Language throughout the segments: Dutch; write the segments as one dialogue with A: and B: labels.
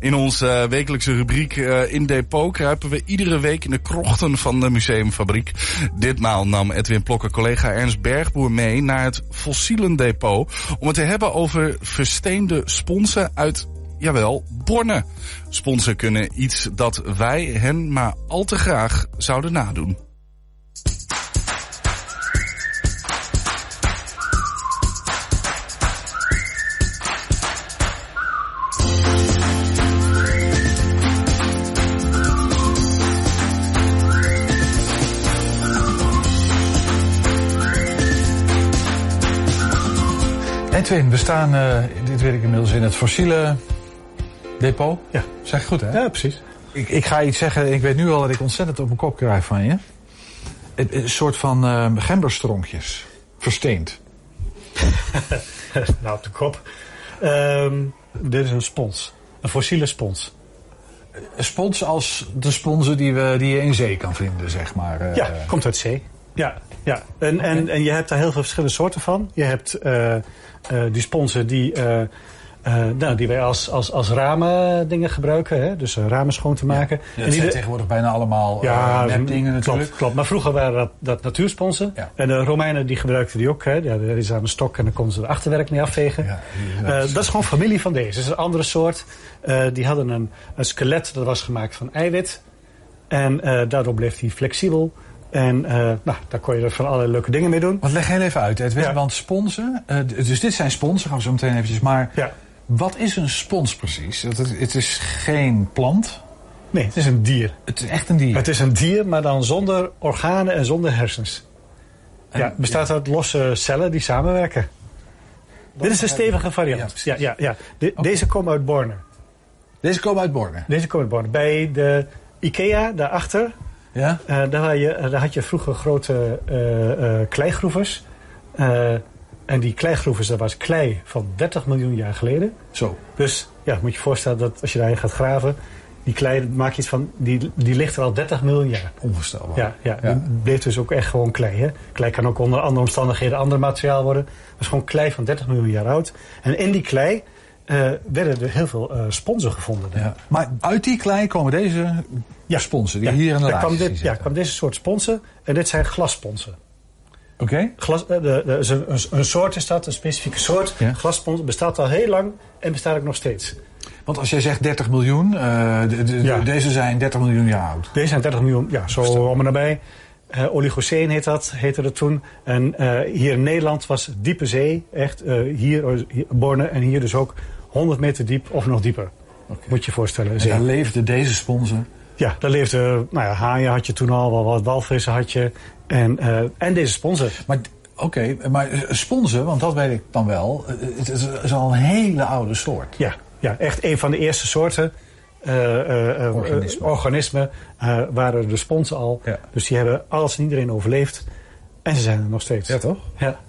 A: In onze wekelijkse rubriek uh, In Depot kruipen we iedere week in de krochten van de museumfabriek. Ditmaal nam Edwin Plokker collega Ernst Bergboer mee naar het fossielen depot om het te hebben over versteende sponsen uit jawel, Borne. Sponsen kunnen iets dat wij hen maar al te graag zouden nadoen.
B: Edwin, we staan, uh, dit weet ik inmiddels, in het fossiele depot.
C: Ja.
B: Zeg je goed, hè?
C: Ja, precies.
B: Ik, ik ga iets zeggen, ik weet nu al dat ik ontzettend op mijn kop krijg van je. Een soort van uh, gemberstronkjes. Versteend.
C: nou, op de kop. Um, dit is een spons. Een fossiele spons.
B: Een spons als de sponsen die, we, die je in zee kan vinden, zeg maar. Uh,
C: ja, komt uit zee. Ja, ja. En, okay. en, en je hebt daar heel veel verschillende soorten van. Je hebt uh, die sponsen die, uh, nou, die wij als, als, als ramen dingen gebruiken. Hè? Dus ramen schoon te maken.
B: Ja, en die zijn tegenwoordig bijna allemaal ja, nepdingen natuurlijk.
C: Klopt, klopt. Maar vroeger waren dat, dat natuursponsen. Ja. En de Romeinen die gebruikten die ook. Hè? Ja, die is aan een stok en dan konden ze de achterwerk mee afvegen. Ja, dat, is dat is gewoon familie van deze. Dat is een andere soort. die hadden een, een skelet dat was gemaakt van eiwit. En daardoor bleef hij flexibel. En uh, nou, daar kon je er van allerlei leuke dingen mee doen.
B: Wat leg heel even uit, Edwin. Ja. Want sponsen, uh, dus dit zijn sponsen, gaan we zo meteen eventjes. Maar
C: ja.
B: wat is een spons precies? Het, het is geen plant.
C: Nee, het is een dier.
B: Het is echt een dier?
C: Het is een dier, maar dan zonder organen en zonder hersens. En, ja, het bestaat uit losse cellen die samenwerken. Dat Dit is een stevige variant. Ja, ja, ja. De, okay. Deze komen uit Borne.
B: Deze komen uit Borne?
C: Deze komen uit Borne. Bij de IKEA, daarachter,
B: ja?
C: Uh, daar, had je, daar, had je, vroeger grote uh, kleigroevers. en die kleigroevers, dat was klei van 30 miljoen jaar geleden.
B: Zo.
C: Dus ja, moet je je voorstellen dat als je daarin gaat graven... die klei, maak je iets van, die, die ligt er al 30 miljoen jaar.
B: Onvoorstelbaar.
C: Ja, ja, ja. Die bleef dus ook echt gewoon klei. Hè? Klei kan ook onder andere omstandigheden ander materiaal worden. Dat is gewoon klei van 30 miljoen jaar oud. En in die klei uh, werden er heel veel uh, sponsen gevonden.
B: Ja. Maar uit die klei komen deze ja. sponsen die
C: ja.
B: hier in de
C: kwam dit, Ja, kwam deze soort sponsen. En dit zijn glassponsen.
B: Oké. Okay.
C: De, een, een, soort is dat, een specifieke soort. Ja. Glasspons bestaat al heel lang en bestaat ook nog steeds.
B: Want als jij zegt 30 miljoen, de, deze zijn 30 miljoen jaar oud.
C: Deze zijn 30 miljoen, ja, zo om en nabij. Uh, Oligoceen heet dat, heette dat toen. En uh, hier in Nederland was diepe zee, echt uh, hier, Borne en hier dus ook 100 meter diep of nog dieper. Okay. Moet je je voorstellen.
B: En daar leefden deze sponsen?
C: Ja, daar leefden, nou ja, haaien had je toen al, wel wat walvissen had je. En, en deze sponsen.
B: Maar oké, okay, maar sponsen, want dat weet ik dan wel, het is, is al een hele oude soort.
C: Ja, ja echt een van de eerste soorten. Uh, uh, organismen, organismen waren de sponsen al. Ja. Dus die hebben alles en iedereen overleefd. En ze zijn er nog steeds.
B: Ja, toch?
C: Ja.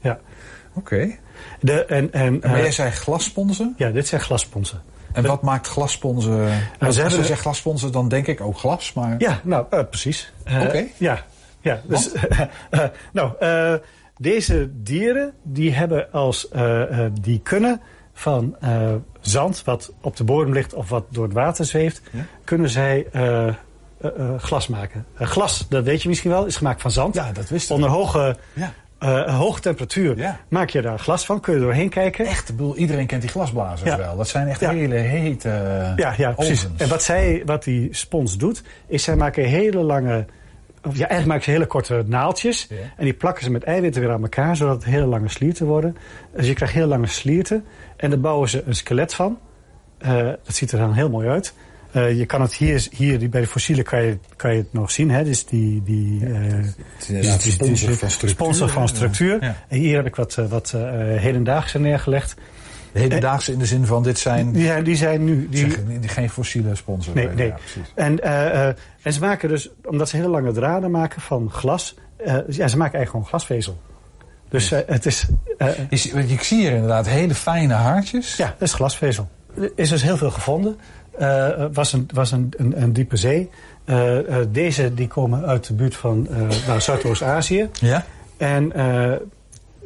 C: ja.
B: Oké. Okay.
C: De, en, en,
B: maar jij zei glassponsen?
C: Ja, dit zijn glassponsen.
B: En wat maakt glassponsen... Nou, als je hebben... zegt glassponsen, dan denk ik ook glas, maar...
C: Ja, nou, uh, precies.
B: Uh, Oké. Okay.
C: Ja, ja. Dus, uh, nou, deze dieren, die hebben als... die kunnen van zand, wat op de bodem ligt of wat door het water zweeft... Ja? kunnen zij... glas maken. glas, dat weet je misschien wel, is gemaakt van zand.
B: Ja, dat wist ik.
C: Onder hoge ja. Hoge temperatuur ja. maak je daar glas van, kun je doorheen kijken.
B: Echt, bedoel, iedereen kent die glasblazers wel. Dat zijn echt hele hete
C: Ja, ja precies. En wat, zij, wat die spons doet, is zij maken hele lange... Ja, eigenlijk maken ze hele korte naaldjes. En die plakken ze met eiwitten weer aan elkaar, zodat het hele lange slierten worden. Dus je krijgt heel lange slierten. En daar bouwen ze een skelet van. Uh, dat ziet er dan heel mooi uit. Uh, je kan het hier, hier bij de fossielen kan je, kan je het nog zien. Hè? Dus die, die, uh,
B: ja, die, die, sponsor van structuur.
C: Sponsor van structuur. Ja. En hier heb ik wat, wat uh, hedendaagse neergelegd.
B: De hedendaagse in de zin van dit zijn...
C: Die, zijn, die zijn nu... Die,
B: zeg, geen fossiele sponsor.
C: Nee, nee. Ja, en, en ze maken dus, omdat ze hele lange draden maken van glas... ja, ze maken eigenlijk gewoon glasvezel. Dus het is...
B: is... Ik zie hier inderdaad hele fijne haartjes.
C: Ja, dat is glasvezel. Er is dus heel veel gevonden. Uh, was een, was een, een, een diepe zee. Deze die komen uit de buurt van nou, Zuidoost-Azië.
B: Ja.
C: En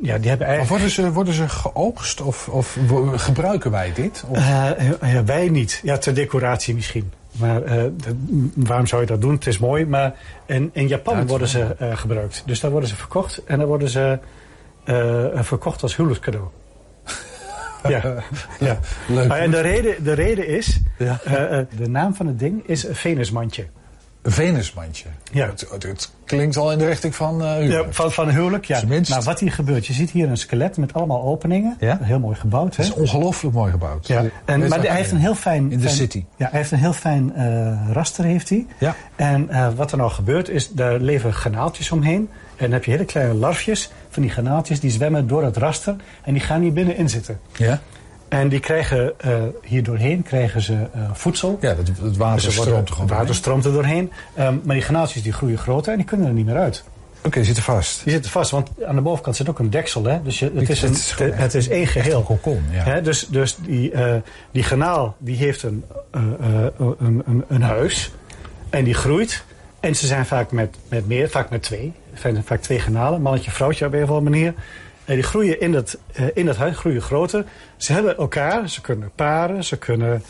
C: ja, die hebben eigenlijk...
B: worden, ze, worden ze geoogst of, of gebruiken wij dit? Of?
C: ja, wij niet. Ja, ter decoratie misschien. Maar waarom zou je dat doen? Het is mooi. Maar in, in Japan worden ze gebruikt. Dus daar worden ze verkocht. En dan worden ze verkocht als huwelijkscadeau. ja, ja. Leuk. en de reden, de reden is, ja. uh, de naam van het ding is Venusmandje.
B: Een Venusmandje. Ja. Het, het, klinkt al in de richting van uh, huwelijk.
C: Ja, van, van huwelijk, ja. Nou, wat hier gebeurt, je ziet hier een skelet met allemaal openingen. Ja? Heel mooi gebouwd.
B: Het is ongelooflijk mooi gebouwd. Ja.
C: En, maar hij heeft een heel fijn...
B: In de city.
C: Ja, hij heeft een heel fijn uh, raster, heeft hij. Ja. En uh, wat er nou gebeurt, is, daar leven granaaltjes omheen. En dan heb je hele kleine larfjes van die granaaltjes, die zwemmen door het raster. En die gaan hier binnenin zitten. Ja. En die krijgen uh, hier doorheen krijgen ze uh, voedsel.
B: Ja, het, het water dus stroomt er
C: Het water stroomt er doorheen. Um, maar die granaaltjes die groeien groter en die kunnen er niet meer uit.
B: Oké, okay, die zitten vast.
C: Die zitten vast, want aan de bovenkant zit ook een deksel. Hè? Dus je, het, is een, het, is het is één geheel.
B: Een kokon, ja.
C: Hè? Dus, dus die, uh, die granaal die heeft een, een, een, een huis. En die groeit. En ze zijn vaak met, met meer, vaak met twee. Zijn vaak twee granalen, mannetje, vrouwtje op een of andere manier. En die groeien in dat, uh, in dat huis, groeien groter. Ze hebben elkaar, ze kunnen paren, ze kunnen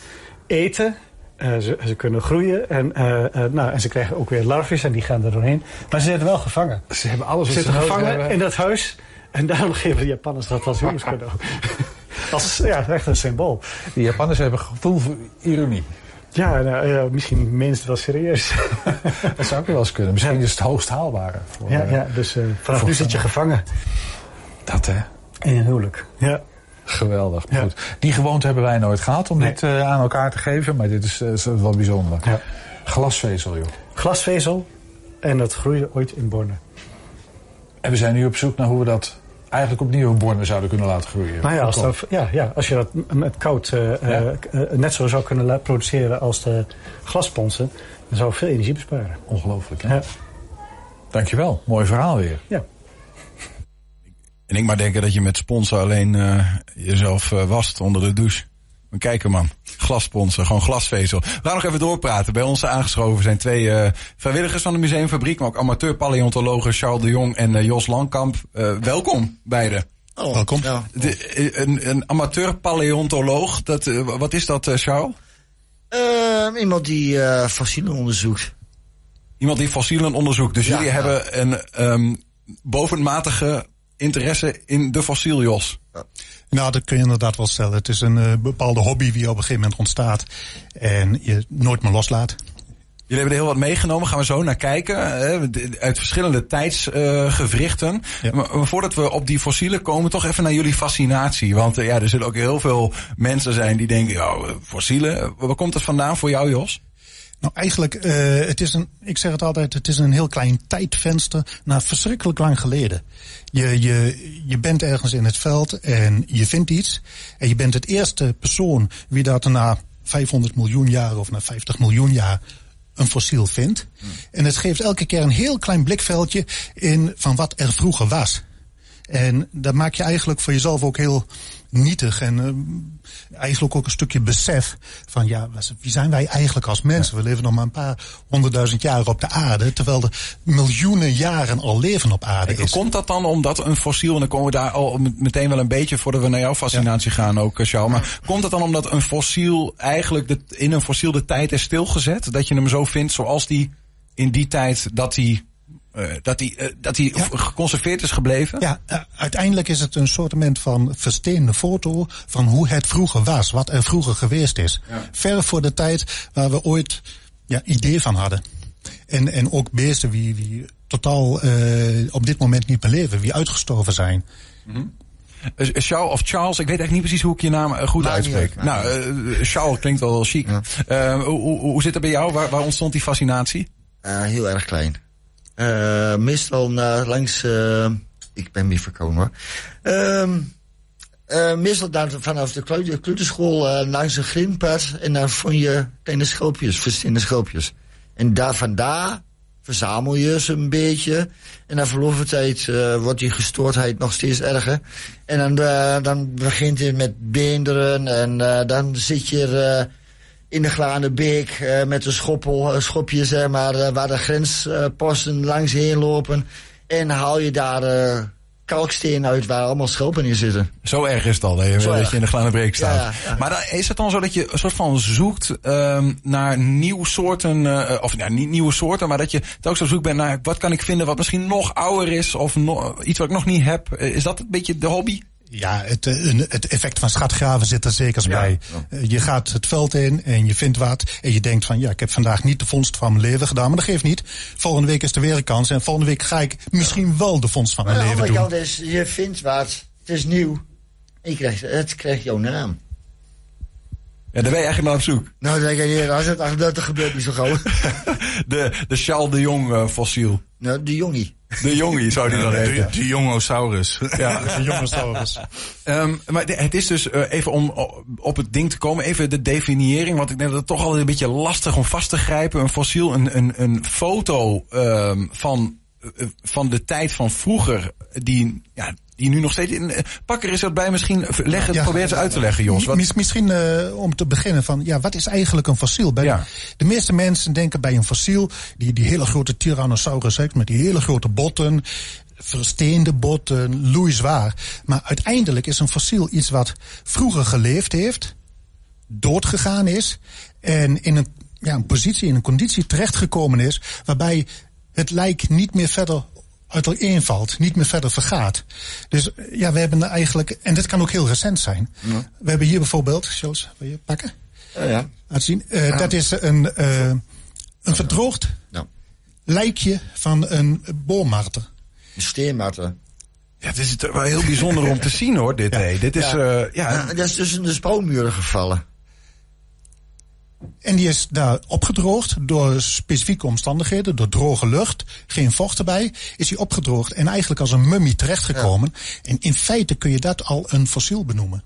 C: eten. Uh, ze, ze, kunnen groeien en, uh, nou, en ze krijgen ook weer larven en die gaan er doorheen. Maar ze zitten wel gevangen.
B: Ze hebben alles
C: ze zitten gevangen in dat huis. En daarom geven de Japanners dat als huwelijkscadeau. als, ja, echt een symbool.
B: De Japanners hebben gevoel voor ironie.
C: Ja, nou, misschien minst wel serieus.
B: dat zou ook wel eens kunnen. Misschien is het hoogst haalbare.
C: Voor, ja, ja, dus vanaf nu zit je gevangen.
B: Dat hè?
C: In een huwelijk, ja.
B: Geweldig. Goed. Die gewoonte hebben wij nooit gehad om dit uh, aan elkaar te geven, maar dit is, is wel bijzonder. Ja. Glasvezel, joh.
C: Glasvezel en dat groeide ooit in Borne.
B: En we zijn nu op zoek naar hoe we dat eigenlijk opnieuw in Borne zouden kunnen laten groeien.
C: Nou ja, als, dat, ja, ja, als je dat met koud uh, ja. net zo zou kunnen produceren als de glasponsen, dan zou je veel energie besparen.
B: Ongelooflijk, hè? Ja. Dankjewel. Mooi verhaal weer.
C: Ja.
D: En ik maar denken dat je met sponsen alleen uh, jezelf uh, wast onder de douche. Maar kijken man, glassponsen, gewoon glasvezel. We gaan nog even doorpraten. Bij ons aangeschoven zijn twee uh, vrijwilligers van de museumfabriek, maar ook amateur paleontologen Charles de Jong en Jos Langkamp. welkom beiden.
E: Oh, welkom. Ja.
D: De, een, een amateur paleontoloog, dat, wat is dat Charles?
E: Ehm, iemand die fossielen onderzoekt.
D: Iemand die fossielen onderzoekt. Dus jullie hebben een um, bovenmatige interesse in de fossiel, Jos?
F: Nou, dat kun je inderdaad wel stellen. Het is een uh, bepaalde hobby die op een gegeven moment ontstaat en je nooit meer loslaat.
D: Jullie hebben er heel wat meegenomen, gaan we zo naar kijken. Uit verschillende tijdsgewrichten. Uh, maar, voordat we op die fossielen komen, toch even naar jullie fascinatie. Want uh, ja, er zullen ook heel veel mensen zijn die denken, ja, fossielen. Waar komt dat vandaan voor jou, Jos?
F: Nou, eigenlijk, uh, het is een, ik zeg het altijd, het is een heel klein tijdvenster naar verschrikkelijk lang geleden. Je, je, je bent ergens in het veld en je vindt iets. En je bent het eerste persoon wie dat na 500 miljoen jaar of na 50 miljoen jaar een fossiel vindt. Hmm. En het geeft elke keer een heel klein blikveldje in van wat er vroeger was. En dat maak je eigenlijk voor jezelf ook heel nietig en uh, eigenlijk ook een stukje besef van ja, wie zijn wij eigenlijk als mensen? We leven nog maar een paar honderdduizend jaar op de aarde, terwijl er miljoenen jaren al leven op aarde is.
D: Komt dat dan omdat een fossiel, en dan komen we daar al meteen wel een beetje voordat we naar jouw fascinatie gaan ook, eh, Charles, maar komt het dan omdat een fossiel eigenlijk de, in een fossiel de tijd is stilgezet? Dat je hem zo vindt zoals die in die tijd dat hij uh, dat hij uh, dat hij ja. geconserveerd is gebleven?
F: Ja, uh, uiteindelijk is het een soort van versteende foto van hoe het vroeger was, wat er vroeger geweest is. Ja. Ver voor de tijd waar we ooit ja, idee van hadden. En, en ook beesten wie, wie totaal op dit moment niet meer leven, wie uitgestorven zijn.
D: Mm -hmm. Charles of Charles, ik weet echt niet precies hoe ik je naam goed uitspreek. nou, Charles klinkt wel wel chic. Ja. hoe, hoe zit het bij jou? Waar, waar ontstond die fascinatie?
E: heel erg klein. Uh, meestal naar, langs, uh, ik ben weer verkomen hoor. Uh, uh, meestal dan vanaf de kleuterschool langs een grindpad en dan vond je kleine schulpjes, verschillende schulpjes. En daar vandaar verzamel je ze een beetje. En na verloop van tijd wordt die gestoordheid nog steeds erger. En dan, dan begint het met beenderen en dan zit je in de Glane Beek uh, met een schoppel, uh, schopje, zeg maar, uh, waar de grensposten langs heen lopen. En haal je daar kalksteen uit waar allemaal schelpen in zitten.
D: Zo erg is het al, hè, dat je in de glazen breek staat.
E: Ja, ja.
D: Maar dan is het dan zo dat je een soort van zoekt ehm, naar nieuwe soorten, eh, of ja, niet nieuwe soorten, maar dat je telkens op zoek bent naar wat kan ik vinden wat misschien nog ouder is of no- iets wat ik nog niet heb. Eh, Is dat een beetje de hobby?
F: Ja, het, eh, het effect van schatgraven zit er zeker bij. Eh, Je gaat het veld in en je vindt wat. En je denkt van, ja, ik heb vandaag niet de vondst van mijn leven gedaan. Maar dat geeft niet. Volgende week is er weer een kans. En volgende week ga ik misschien wel de vondst van
E: Maar
F: mijn
E: aan de
F: leven
E: andere
F: doen.
E: kant is, je vindt wat, het is nieuw. Je krijgt, het krijgt jouw naam.
D: Ja, daar ben je eigenlijk naar op zoek.
E: Nou, dan denk je, als het, ach, dat gebeurt niet zo gauw.
D: De, de Charles de Jong eh, fossiel.
E: nou, de jongie.
D: De jongie zou die dan
A: De,
D: heten.
A: de Jongosaurus.
D: Ja.
F: De jonge Saurus.
D: Ehm, maar de- het is dus eh, even om op het ding te komen, even de definiëring. Want ik denk dat het toch altijd een beetje lastig om vast te grijpen. Een fossiel, een, een, een foto ehm, van, eh, van de tijd van vroeger, die, ja, die nu nog steeds. In, eh, Pakker is dat bij misschien. Leg het,
F: Ja.
D: probeer eens uit te leggen, Jos. Wat,
F: misschien eh, om te beginnen van, ja, wat is eigenlijk een fossiel? Bij
D: Ja.
F: De meeste mensen denken bij een fossiel, die, die hele grote Tyrannosaurus heeft, met die hele grote botten, versteende botten, loeizwaar. Maar uiteindelijk is een fossiel iets wat vroeger geleefd heeft, doodgegaan is en in een, ja, een positie, in een conditie terechtgekomen is, waarbij het lijk niet meer verder uiteenvalt, niet meer verder vergaat. Dus eh, ja, we hebben eigenlijk, en dit kan ook heel recent zijn. We hebben hier bijvoorbeeld, Jos, wil je pakken?
E: Ja, ja.
F: Laat zien. Eh, Dat is een, eh, een verdroogd
E: Nou,
F: lijkje van een boormarter.
E: een steenmatten.
D: ja, het is wel heel bijzonder om te zien hoor, dit. hé. Dit is,
E: Ja.
D: ja. ja,
E: Ja, dat is tussen de spouwmuren gevallen.
F: En die is daar opgedroogd door specifieke omstandigheden, door droge lucht, geen vocht erbij, is hij opgedroogd en eigenlijk als een mummie terechtgekomen. En in feite kun je dat al een fossiel benoemen.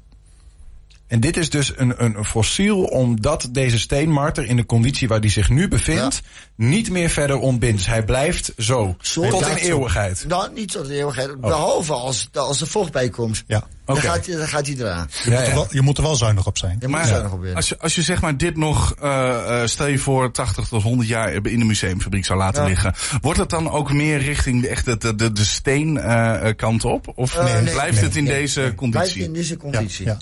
D: En dit is dus een, een fossiel omdat deze steenmarter in de conditie waar die zich nu bevindt niet meer verder ontbindt. Dus hij blijft zo,
E: Zo
D: tot in
E: zo.
D: eeuwigheid.
E: Nou, niet tot de eeuwigheid. Behalve als, als er vocht bij komt.
F: Ja.
E: Dan,
D: Oké.
E: gaat, hij- dan gaat hij eraan.
F: Je,
D: Ja,
F: moet er wel, je moet er wel zuinig op zijn.
E: Je moet
A: Maar
E: er op in.
A: als je, als je zeg maar dit nog, eh, eh, stel je voor 80 tot 100 jaar in de museumfabriek zou laten
E: Ja.
A: liggen. Wordt het dan ook meer richting de, echt de, de, de, de steen eh, kant op? Of
E: nee,
A: blijft
F: nee,
A: het in
E: nee,
A: deze
E: Blijft
A: conditie?
E: in deze
F: Ja,
E: conditie.
F: ja.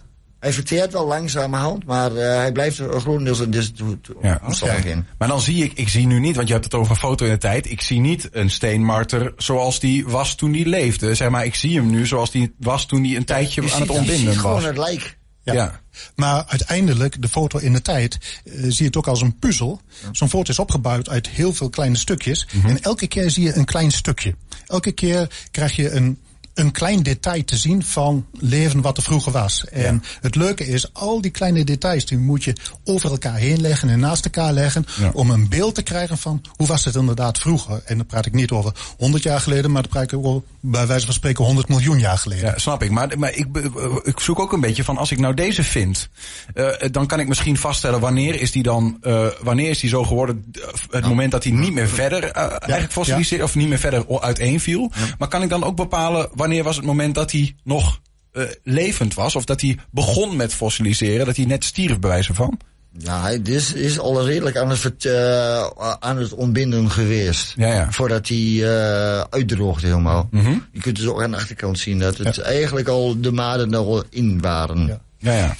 E: Hij verteert wel langzamerhand, maar eh, hij blijft er grotendeels in deze to- to-
D: Ja,
E: omstandigheden.
D: Maar dan zie ik, ik zie nu niet, want je hebt het over een foto in de tijd. Ik zie niet een steenmarter zoals die was toen die leefde. Zeg maar, ik zie hem nu zoals die was toen die een tijdje
E: Je
D: aan het
E: ziet- je
D: ontbinden
E: ziet gewoon
D: was.
E: het lijk.
D: Ja.
F: Ja. Maar uiteindelijk, de foto in de tijd, eh, zie je het ook als een puzzel. Zo'n foto is opgebouwd uit heel veel kleine stukjes. En elke keer zie je een klein stukje. Elke keer krijg je een, een klein detail te zien van leven wat er vroeger was. En het leuke is, al die kleine details die moet je over elkaar heen leggen en naast elkaar leggen.
D: Ja.
F: Om een beeld te krijgen van hoe was het inderdaad vroeger. En dan praat ik niet over 100 jaar geleden, maar dan praat ik over bij wijze van spreken 100 miljoen jaar geleden.
D: Ja, snap ik. Maar, maar ik, be- ik zoek ook een beetje van als ik nou deze vind, eh, dan kan ik misschien vaststellen wanneer is die dan, eh, wanneer is die zo geworden, eh, het moment dat hij niet meer verder eh, eigenlijk fossiliseerde of niet meer verder o- uiteenviel. Maar kan ik dan ook bepalen wanneer was het moment dat hij nog eh, levend was of dat hij begon met fossiliseren, dat hij net stierf bij wijze van?
E: Ja, hij is, is al redelijk aan het, vert- eh, aan het ontbinden geweest.
D: Ja, ja.
E: Voordat hij eh uitdroogt helemaal.
D: Mhm.
E: Je kunt dus ook aan de achterkant zien dat het eigenlijk al de maden er al in waren.
F: Ja.
D: Ja, ja.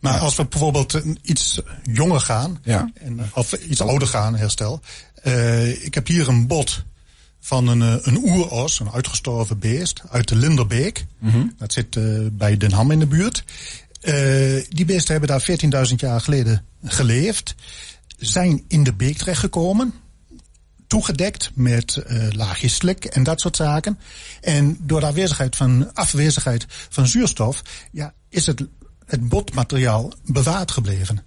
F: Maar als we bijvoorbeeld iets jonger gaan,
D: Ja.
F: en, of iets ouder gaan, herstel. Eh, ik heb hier een bot van een, eh, een oeros, een uitgestorven beest, uit de Linderbeek. Dat zit eh, bij Den Ham in de buurt. Eh, die beesten hebben daar 14.000 jaar geleden geleefd. Zijn in de beek terechtgekomen toegedekt met laagjes slik en dat soort zaken. En door de afwezigheid van, afwezigheid van zuurstof ja, is het, het botmateriaal bewaard gebleven.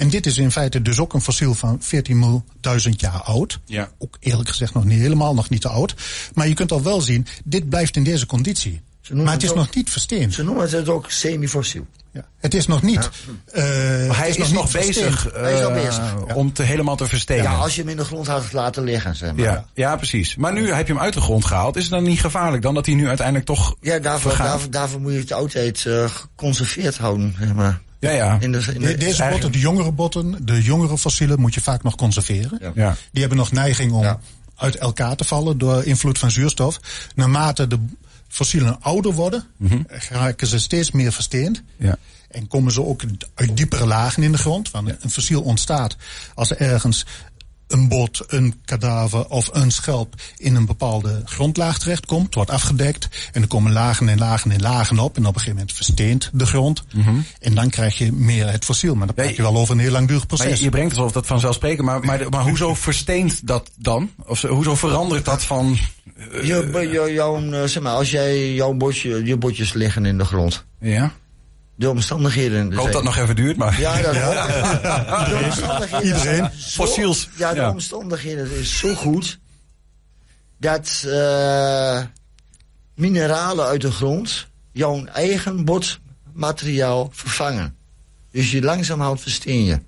F: En dit is in feite dus ook een fossiel van 14.000 jaar oud.
D: Ja.
F: Ook eerlijk gezegd nog niet helemaal, nog niet te oud. Maar je kunt al wel zien, dit blijft in deze conditie. Maar het
E: het
F: is
E: ook-
F: nog niet versteend.
E: Ze noemen het ook semi-fossiel.
F: Ja. Het is nog niet. eh,
D: Maar hij is, nog,
F: niet versteend.
D: bezig,
E: Hij is nog
D: eh,
E: bezig.
D: om te helemaal te verstenen.
E: Ja, als je hem in de grond had laten liggen, zeg maar.
D: Ja, ja, precies. Maar nu heb je hem uit de grond gehaald. Is het dan niet gevaarlijk dan dat hij nu uiteindelijk toch
E: Ja, daarvoor,
D: vergaat?
E: daarvoor, daarvoor moet je het altijd eh, geconserveerd houden, zeg maar.
D: Ja, ja.
E: In de, in de,
F: De- deze botten, de jongere botten, de jongere fossielen moet je vaak nog conserveren.
E: Ja.
D: Ja.
F: Die hebben nog neiging om
E: Ja.
F: uit elkaar te vallen door invloed van zuurstof. Naarmate de, fossielen ouder worden,
D: Mhm.
F: raken ze steeds meer versteend.
D: Ja.
F: En komen ze ook uit diepere lagen in de grond. Want een fossiel ontstaat als er ergens een bot, een kadaver of een schelp in een bepaalde grondlaag terechtkomt. Het wordt afgedekt en er komen lagen en lagen en lagen op. En op een gegeven moment versteent de grond. En dan krijg je meer het fossiel. Maar dan praat je wel over een heel langdurig
D: Maar je,
F: proces.
D: je brengt het alsof dat vanzelfsprekend, maar, maar, maar hoezo versteent dat dan? Of zo- hoezo verandert dat van...
E: Je, je, jouw, eh, zeg maar, als jij jouw botje, je botjes liggen in de grond.
D: Ja?
E: De omstandigheden.
D: Ik hoop dat nog even duurt, maar...
E: Ja, dat ik. De omstandigheden
F: Iedereen.
E: zo-
D: Fossiels.
E: Ja, de
D: Ja.
E: omstandigheden is zo goed dat eh, mineralen uit de grond jouw eigen botmateriaal vervangen. Dus je langzamerhand versteen je.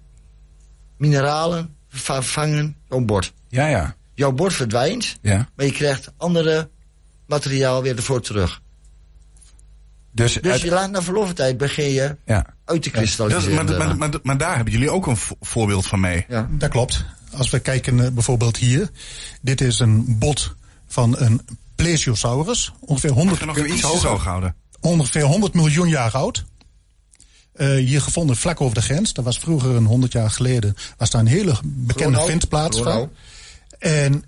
E: Mineralen vervangen jouw bord.
D: Ja, ja.
E: Jouw bord verdwijnt,
D: ja.
E: maar je krijgt andere materiaal weer ervoor terug.
D: Dus,
E: Dus
D: uit-
E: je laat na verloop van tijd begin je
D: ja.
E: uit te kristalliseren.
A: maar, maar, maar, maar daar hebben jullie ook een vo- voorbeeld van mee.
E: ja.
F: Dat klopt. Als we kijken eh, bijvoorbeeld hier. Dit is een bot van een plesiosaurus. Ongeveer 100,
A: Nog iets hoger houden.
F: ongeveer 100 miljoen jaar oud. Eh, hier gevonden vlak over de grens. Dat was vroeger een 100 jaar geleden. Was daar een hele bekende
E: Gronau.
F: vindplaats
E: Gronau.
F: van. En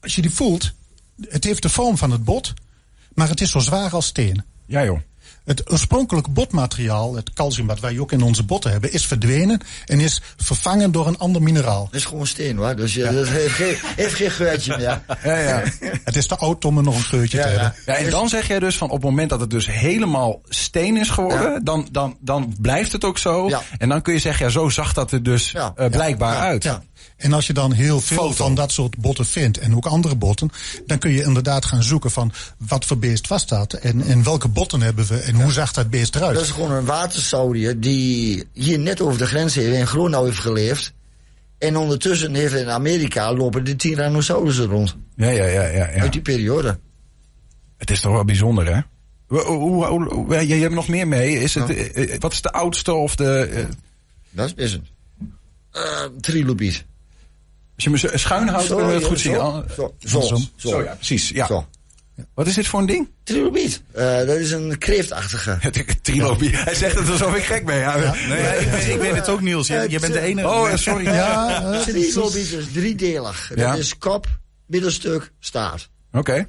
F: als je die voelt. Het heeft de vorm van het bot. Maar het is zo zwaar als steen.
D: ja, joh.
F: Het oorspronkelijke botmateriaal, het calcium wat wij ook in onze botten hebben, is verdwenen en is vervangen door een ander mineraal.
E: Dat is gewoon steen hoor. Dus je, dat heeft geen, heeft geen geurtje meer.
D: Ja, ja.
F: Het is te oud om er nog een geurtje
E: Ja,
F: te
E: ja.
F: hebben.
D: Ja, en dan zeg jij dus van op het moment dat het dus helemaal steen is geworden,
E: Ja.
D: dan, dan, dan blijft het ook zo.
E: Ja.
D: En dan kun je zeggen, ja, zo zag dat er dus
E: Ja.
D: eh, blijkbaar
E: Ja.
D: uit.
E: Ja.
F: En als je dan heel veel
D: Foto.
F: van dat soort botten vindt en ook andere botten, dan kun je inderdaad gaan zoeken van wat voor beest was dat en, en welke botten hebben we en hoe zag dat beest eruit.
E: Dat is gewoon een watersaurier die hier net over de grens heeft, in Gronau heeft geleefd. En ondertussen heeft in Amerika lopen de Tyrannosaurussen rond.
D: Ja, ja, ja, ja, ja.
E: Uit die periode.
D: Het is toch wel bijzonder, hè? Hoe, je hebt nog meer mee. Is het, eh, eh, wat is de oudste of de... eh,
E: Dat is een eh, trilobiet.
D: Als je me schuin houdt, kunnen we het goed zien.
E: zo,
D: Oh,
E: Zo, zo, zo,
D: Zo, ja, precies. Ja.
E: Zo.
D: Wat is dit voor een ding?
E: Trilobiet. Eh, dat is een kreeftachtige.
D: Trilobie. Hij zegt het alsof ik gek ben. Ja.
A: Nee, ik, weet- ik het ook, Niels. Je, je bent de enige.
D: Oh, eh, sorry.
F: ja, eh,
E: Trilobiet is driedelig. Dat is kop, middelstuk, staart.
D: Oké.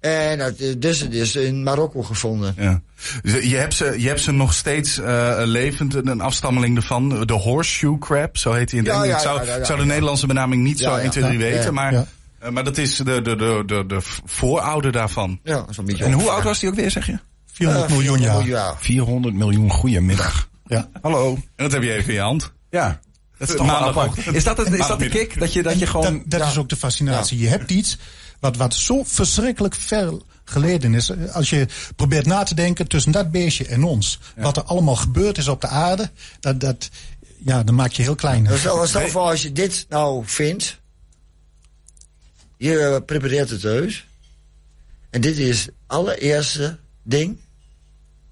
E: En dat, is- dus het is in Marokko gevonden.
A: Ja. Je hebt ze, je hebt ze nog steeds eh, levend, een afstammeling ervan. De horseshoe crab, zo heet hij in het
E: Ja,
A: Engels.
E: ja,
A: zou,
E: ja, ja, ja.
A: zou de Nederlandse benaming niet
E: Ja,
A: zo
E: ja.
A: 1, 2, 3
E: Ja,
A: weten. Maar,
F: Ja.
A: eh, maar dat is de, de, de, de, de voorouder daarvan.
E: Ja, zo'n beetje.
D: En hoe oud was die ook weer, zeg je?
F: 400
E: Eh,
F: miljoen jaar.
E: Ja.
D: 400 miljoen. Goedemiddag.
F: Ja.
D: Hallo.
A: En dat heb je even in je hand.
D: Ja. Dat is toch.
A: Maandagochtend.
D: Is dat, het, is dat de kick? Dat je, dat je gewoon...
F: Dat, dat is ook de fascinatie. Je hebt iets wat, wat zo verschrikkelijk ver geleden is. Als je probeert na te denken tussen dat beestje en ons. Wat er allemaal gebeurd is op de aarde. Dat, dat, ja, dan maak je heel klein.
E: Dus stel, voor als je dit nou vindt. Je prepareert het thuis. En dit is het allereerste ding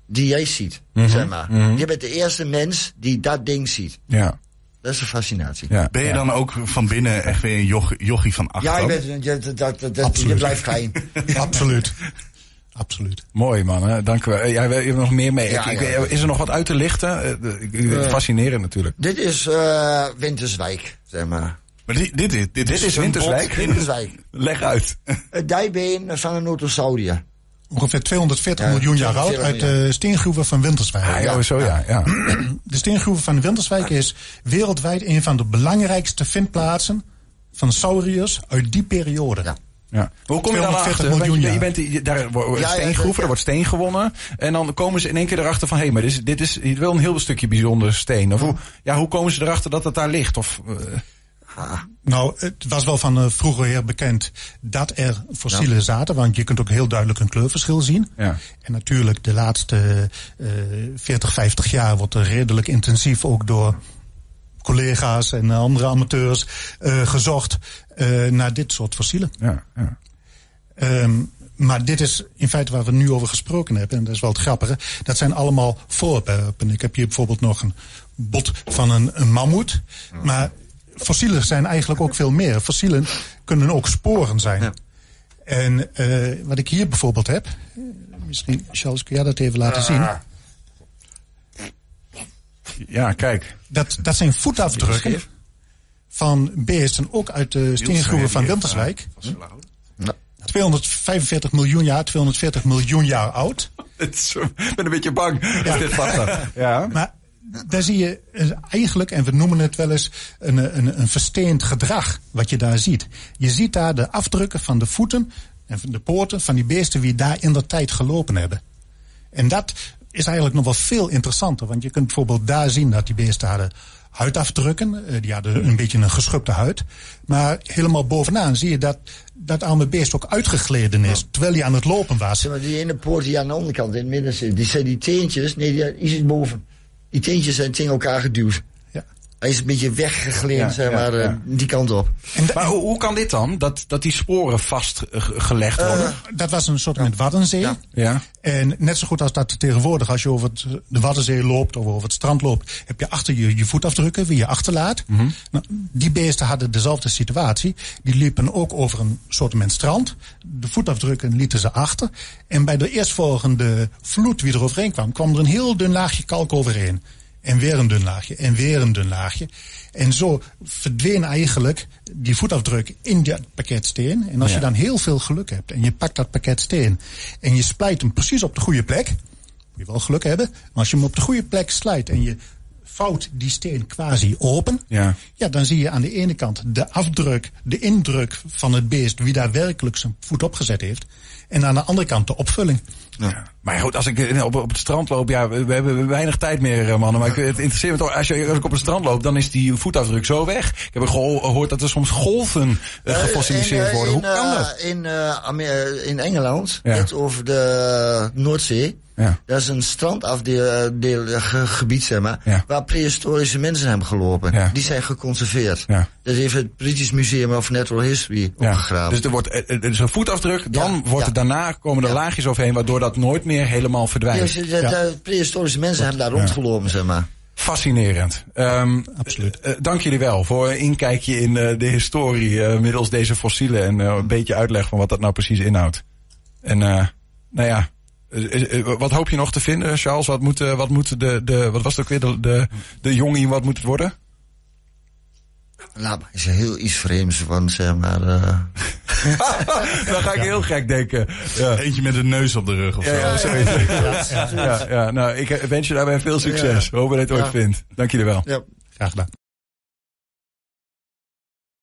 E: die jij ziet.
D: Mhm,
E: Zeg maar. Je bent de eerste mens die dat ding ziet.
D: Ja.
E: Dat is de fascinatie.
D: ja.
A: Ben je dan ook van binnen echt weer een joch, jochie van acht?
E: Ja, je,
A: ook?
E: bent, je, dat, dat, dat, je blijft klein.
F: Absoluut. Absoluut.
D: Mooi man, hè? dank u wel. Ja, we hebben nog meer mee.
E: Ja,
D: Ik-
E: ja.
D: Is er nog wat uit te lichten? Eh,
E: Eh.
D: Fascinerend natuurlijk.
E: dit is eh Winterswijk, zeg maar.
A: Maar dit, dit, dit, dit,
D: Dit is
A: een
D: Winterswijk. Leg uit.
E: Het dijbeen van een notosaurier.
F: Ongeveer 240
E: Ja,
F: miljoen jaar oud
E: 240
F: uit de steengroeven van Winterswijk.
D: Ah, ja, zo ja. ja.
F: De steengroeven van Winterswijk is wereldwijd een van de belangrijkste vindplaatsen van sauriërs uit die periode.
E: Ja.
D: Ja. Hoe kom je dan
F: 240
D: achter?
F: Miljoen
D: je, bent, je- daar wordt
E: Ja,
D: steengroeven,
E: ja.
D: er wordt steen gewonnen. En dan komen ze in één keer erachter van... hé, maar dit is, dit is wel een heel stukje bijzonder steen. Of hoe, ja, hoe komen ze erachter dat het daar ligt? Of, eh,
F: Nou, het was wel van eh, vroeger heel bekend dat er fossielen zaten. Want je kunt ook heel duidelijk een kleurverschil zien.
D: Ja.
F: En natuurlijk de laatste eh 40, 50 jaar wordt er redelijk intensief ook door collega's en andere amateurs eh, gezocht eh, naar dit soort fossielen.
D: ja, ja.
F: Ehm, maar dit is in feite waar we nu over gesproken hebben. En dat is wel het grappige. Dat zijn allemaal voorwerpen. Ik heb hier bijvoorbeeld nog een bot van een, een mammoet. Maar fossielen zijn eigenlijk ook veel meer. Fossielen kunnen ook sporen zijn.
E: Ja.
F: En eh, wat ik hier bijvoorbeeld heb. Misschien, Charles, kun jij dat even laten zien?
D: Ja, kijk.
F: Dat, dat zijn voetafdrukken van beesten, ook uit de steengroeven van Winterswijk. 245 miljoen jaar, 240 miljoen jaar oud.
D: Ik ben een beetje bang als dit Ja.
F: Maar daar zie je eh, eigenlijk, en we noemen het wel eens, een, een, een versteend gedrag wat je daar ziet. Je ziet daar de afdrukken van de voeten en van de poorten van die beesten die daar in de tijd gelopen hebben. En dat is eigenlijk nog wel veel interessanter, want je kunt bijvoorbeeld daar zien dat die beesten hadden huidafdrukken. Eh, die hadden een beetje een geschubde huid. Maar helemaal bovenaan zie je dat dat arme beest ook uitgegleden is. Terwijl hij aan het lopen was.
E: Zeg maar, die ene poort die aan de onderkant in het midden zit. Die zijn die teentjes. Nee, die is het boven. Die teentjes zijn tegen elkaar geduwd. Hij is een beetje weggegleed,
D: Ja,
E: zeg maar, eh,
D: ja.
E: die kant op.
D: Maar hoe, hoe kan dit dan? Dat, dat die sporen vastgelegd worden?
F: Dat was een soort met Waddenzee.
E: Ja.
D: ja.
F: En net zo goed als dat tegenwoordig, als je over het, de Waddenzee loopt of over het strand loopt, heb je achter je je voetafdrukken wie je achterlaat. nou, die beesten hadden dezelfde situatie. Die liepen ook over een soort met strand. De voetafdrukken lieten ze achter. En bij de eerstvolgende vloed die er overheen kwam, kwam er een heel dun laagje kalk overheen. En weer een dun laagje, en weer een dun laagje. En zo verdween eigenlijk die voetafdruk in dat pakket steen. En als
D: Ja.
F: je dan heel veel geluk hebt en je pakt dat pakket steen en je splijt hem precies op de goede plek, moet je wel geluk hebben. Maar als je hem op de goede plek slijt en je vouwt die steen quasi open,
D: Ja.
F: ja, dan zie je aan de ene kant de afdruk, de indruk van het beest, wie daar werkelijk zijn voet op gezet heeft. En aan de andere kant de opvulling.
D: Ja. Maar goed, als ik op, op het strand loop, ja, we, we hebben weinig tijd meer, eh, mannen. Maar ik, het interesseert me toch, als, je, als ik op het strand loop, dan is die voetafdruk zo weg. Ik heb geho- gehoord dat er soms golven eh, gefossiliseerd
E: in,
D: worden. Hoe
E: in,
D: kan dat?
E: In, eh, in Engeland,
D: Ja.
E: net over de Noordzee.
D: Ja.
E: Dat is een strandafgebied, zeg maar,
D: Ja.
E: waar prehistorische mensen hebben gelopen.
D: Ja.
E: Die zijn geconserveerd.
D: Ja.
E: Dat heeft het British Museum of Natural History
D: Ja.
E: opgegraven.
D: Dus er wordt eh, eh, er is een voetafdruk, dan
E: Ja,
D: wordt
E: ja.
D: er daarna komen er
E: Ja.
D: laagjes overheen, waardoor dat nooit meer helemaal verdwijnt.
E: ze- de, de prehistorische mensen hebben daar rondgelopen, zeg maar.
D: Fascinerend. Ehm,
F: Absoluut.
D: eh, eh, dank jullie wel voor een inkijkje in eh, de historie eh, middels deze fossielen en eh, een beetje uitleg van wat dat nou precies inhoudt. En eh, nou ja, eh, eh, wat hoop je nog te vinden, Charles? Wat moet, eh, wat moet de, de, wat was het ook weer, de, de, de jongen, wat moet het worden?
E: Nou, is er heel iets vreemds van, zeg maar. eh.
D: Dan ga ik heel gek denken. Ja.
A: Eentje met een neus op de rug of
D: Ja,
A: zo.
D: ja, ja, ja, nou, ik wens je daarbij veel succes. Hopen dat je het ooit vindt. Dank jullie wel.
E: ja.
F: Graag gedaan.